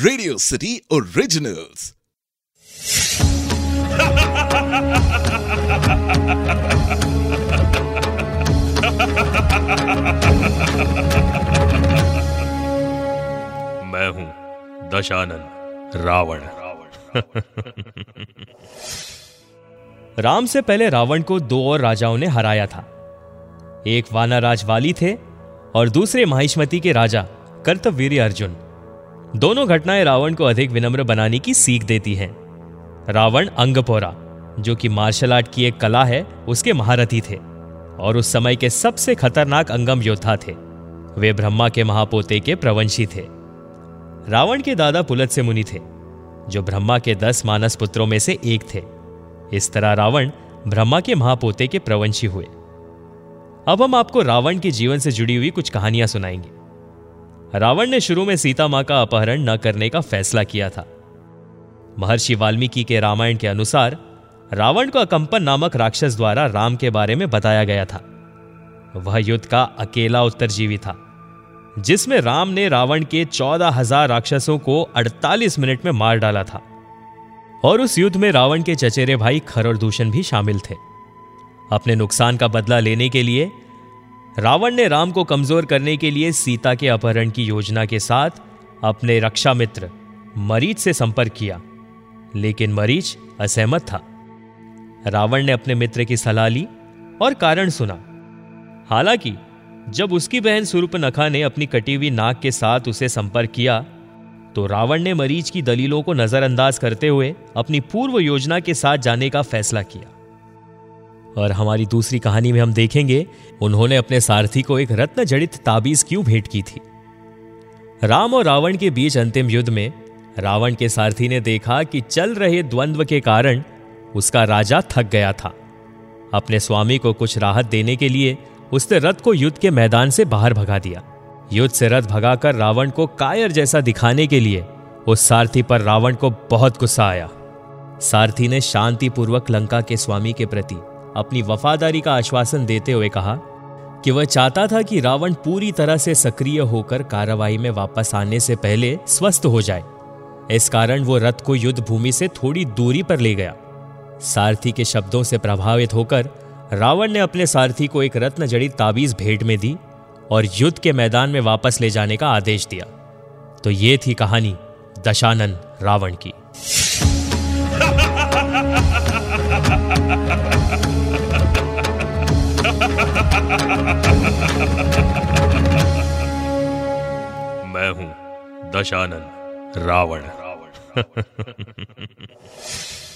Radio city originals मैं हूँ दशानन रावण। राम से पहले रावण को दो और राजाओं ने हराया था। एक वानाराज वाली थे और दूसरे माहिष्मति के राजा कर्तवीर अर्जुन। दोनों घटनाएँ रावण को अधिक विनम्र बनाने की सीख देती हैं। रावण अंगपोरा, जो कि मार्शल आर्ट की एक कला है, उसके महारथी थे, और उस समय के सबसे खतरनाक अंगम योद्धा थे। वे ब्रह्मा के महापोते के प्रवंशी थे। रावण के दादा पुलत से मुनि थे, जो ब्रह्मा के दस मानस पुत्रों में से एक थे। इस तरह रावण ब्रह्मा के महापोते के प्रवंशी हुए। अब हम आपको रावण के जीवन से जुड़ी हुई कुछ कहानियाँ सुनाएँगे। रावण ने शुरू में सीता माँ का अपहरण न करने का फैसला किया था। महर्षि वाल्मीकि के रामायण के अनुसार, रावण को अकंपन नामक राक्षस द्वारा राम के बारे में बताया गया था। वह युद्ध का अकेला उत्तरजीवी था, जिसमें राम ने रावण के चौदह हज़ार राक्षसों को 48 मिनट में मार डाला था। और उस युद्ध में रावण के चचेरे भाई खर और दूषण भी शामिल थे। अपने नुकसान का बदला लेने के लिए रावण ने राम को कमज़ोर करने के लिए सीता के अपहरण की योजना के साथ अपने रक्षा मित्र मरीच से संपर्क किया, लेकिन मरीच असहमत था। रावण ने अपने मित्र की सलाह ली और कारण सुना। हालाँकि, जब उसकी बहन सुरूपनखा ने अपनी कटी हुई नाक के साथ उसे संपर्क किया तो रावण ने मरीज़ की दलीलों को नजरअंदाज करते हुए अपनी पूर्व योजना के साथ जाने का फैसला किया। और हमारी दूसरी कहानी में हम देखेंगे, उन्होंने अपने सारथी को एक रत्न जड़ित ताबीज क्यों भेंट की थी? राम और रावण के बीच अंतिम युद्ध में, रावण के सारथी ने देखा कि चल रहे द्वंद्व के कारण उसका राजा थक गया था। अपने स्वामी को कुछ राहत देने के लिए उसने रथ को युद्ध के मैदान से बाहर भगा दिया। युद्ध से रथ भगाकर रावण को कायर जैसा दिखाने के लिए उस सारथी पर रावण को बहुत गुस्सा आया। सारथी ने शांतिपूर्वक लंका के स्वामी के प्रति अपनी वफादारी का आश्वासन देते हुए कहा कि वह चाहता था कि रावण पूरी तरह से सक्रिय होकर कार्रवाई में वापस आने से पहले स्वस्थ हो जाए। इस कारण वो रथ को युद्ध भूमि से थोड़ी दूरी पर ले गया। सारथी के शब्दों से प्रभावित होकर रावण ने अपने सारथी को एक रत्न जड़ी ताबीज भेंट में दी और युद्ध के मैदान में वापस ले जाने का आदेश दिया। तो ये थी कहानी दशानन रावण की। मैं हूँ दशानंद रावण। रावण।